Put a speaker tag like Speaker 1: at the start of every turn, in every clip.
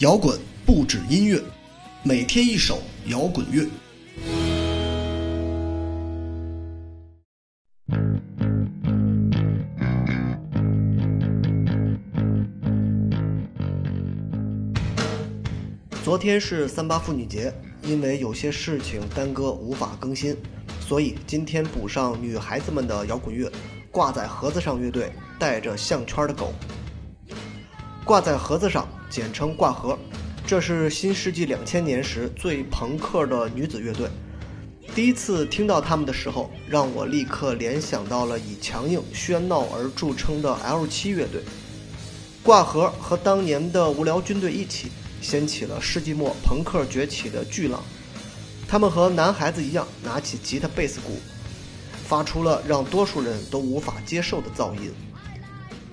Speaker 1: 摇滚不止音乐，每天一首摇滚乐。昨天是三八妇女节，因为有些事情耽搁无法更新，所以今天补上女孩子们的摇滚乐。挂在盒子上乐队带着项圈的狗。挂在盒子上，简称挂盒，这是新世纪两千年时最朋克的女子乐队。第一次听到他们的时候，让我立刻联想到了以强硬喧闹而著称的 L 七乐队。挂盒和当年的无聊军队一起，掀起了世纪末朋克崛起的巨浪。他们和男孩子一样，拿起吉他、贝斯、鼓。发出了让多数人都无法接受的噪音。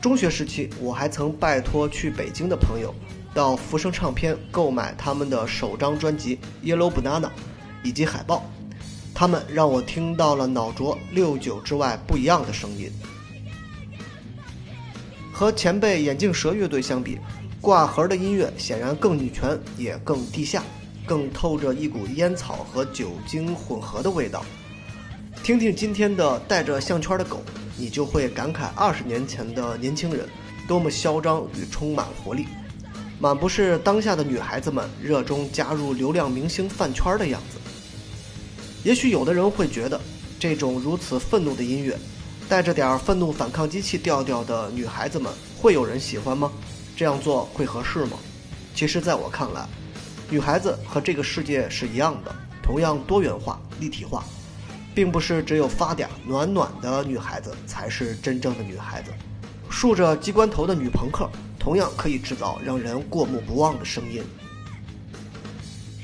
Speaker 1: 中学时期，我还曾拜托去北京的朋友，到福生唱片购买他们的首张专辑《Yellow Banana》以及海报。他们让我听到了脑浊六九之外不一样的声音。和前辈眼镜蛇乐队相比，挂盒的音乐显然更女权，也更地下，更透着一股烟草和酒精混合的味道。听听今天的带着项圈的狗，你就会感慨二十年前的年轻人多么嚣张与充满活力，满不是当下的女孩子们热衷加入流量明星饭圈的样子。也许有的人会觉得，这种如此愤怒的音乐，带着点愤怒反抗机器调调的女孩子们，会有人喜欢吗？这样做会合适吗？其实，在我看来，女孩子和这个世界是一样的，同样多元化、立体化。并不是只有发嗲暖暖的女孩子才是真正的女孩子，竖着机关头的女朋克同样可以制造让人过目不忘的声音。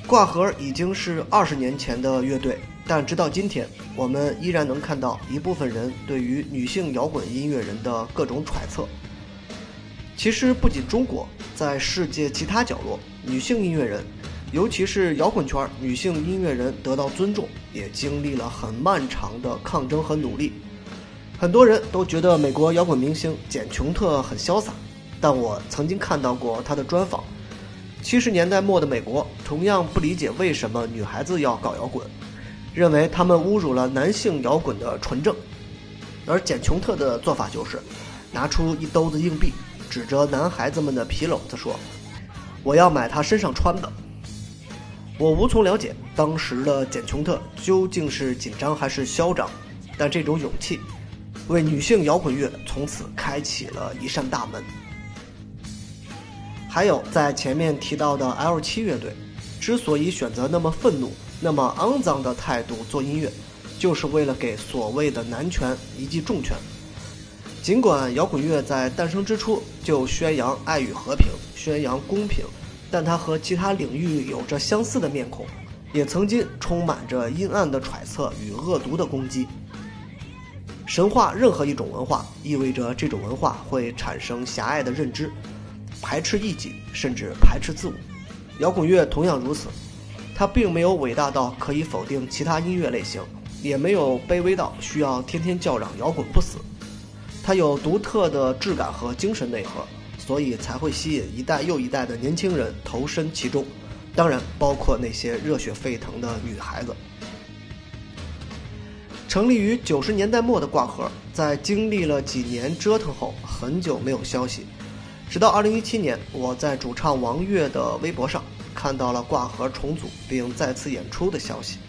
Speaker 1: 挂盒已经是二十年前的乐队，但直到今天，我们依然能看到一部分人对于女性摇滚音乐人的各种揣测。其实不仅中国，在世界其他角落，女性音乐人。尤其是摇滚圈，女性音乐人得到尊重，也经历了很漫长的抗争和努力。很多人都觉得美国摇滚明星简·琼特很潇洒，但我曾经看到过他的专访。七十年代末的美国同样不理解为什么女孩子要搞摇滚，认为他们侮辱了男性摇滚的纯正。而简·琼特的做法就是，拿出一兜子硬币，指着男孩子们的皮篓子说：“我要买他身上穿的。”我无从了解当时的简·琼特究竟是紧张还是嚣张，但这种勇气，为女性摇滚乐从此开启了一扇大门。还有在前面提到的 L 七乐队，之所以选择那么愤怒、那么肮脏的态度做音乐，就是为了给所谓的男权一记重拳。尽管摇滚乐在诞生之初就宣扬爱与和平，宣扬公平。但他和其他领域有着相似的面孔，也曾经充满着阴暗的揣测与恶毒的攻击。神话任何一种文化，意味着这种文化会产生狭隘的认知，排斥异己，甚至排斥自我。摇滚乐同样如此，它并没有伟大到可以否定其他音乐类型，也没有卑微到需要天天叫嚷摇滚不死。它有独特的质感和精神内核。所以才会吸引一代又一代的年轻人投身其中，当然包括那些热血沸腾的女孩子。成立于九十年代末的挂盒，在经历了几年折腾后，很久没有消息。直到二零一七年，我在主唱王悦的微博上看到了挂盒重组并再次演出的消息，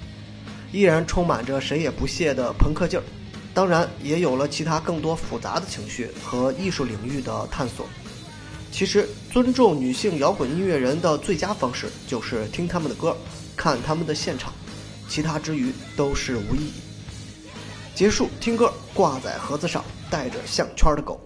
Speaker 1: 依然充满着谁也不屑的朋克劲儿，当然也有了其他更多复杂的情绪和艺术领域的探索。其实，尊重女性摇滚音乐人的最佳方式就是听他们的歌，看他们的现场，其他之余都是无意义。结束听歌，挂在盒子上带着项圈的狗。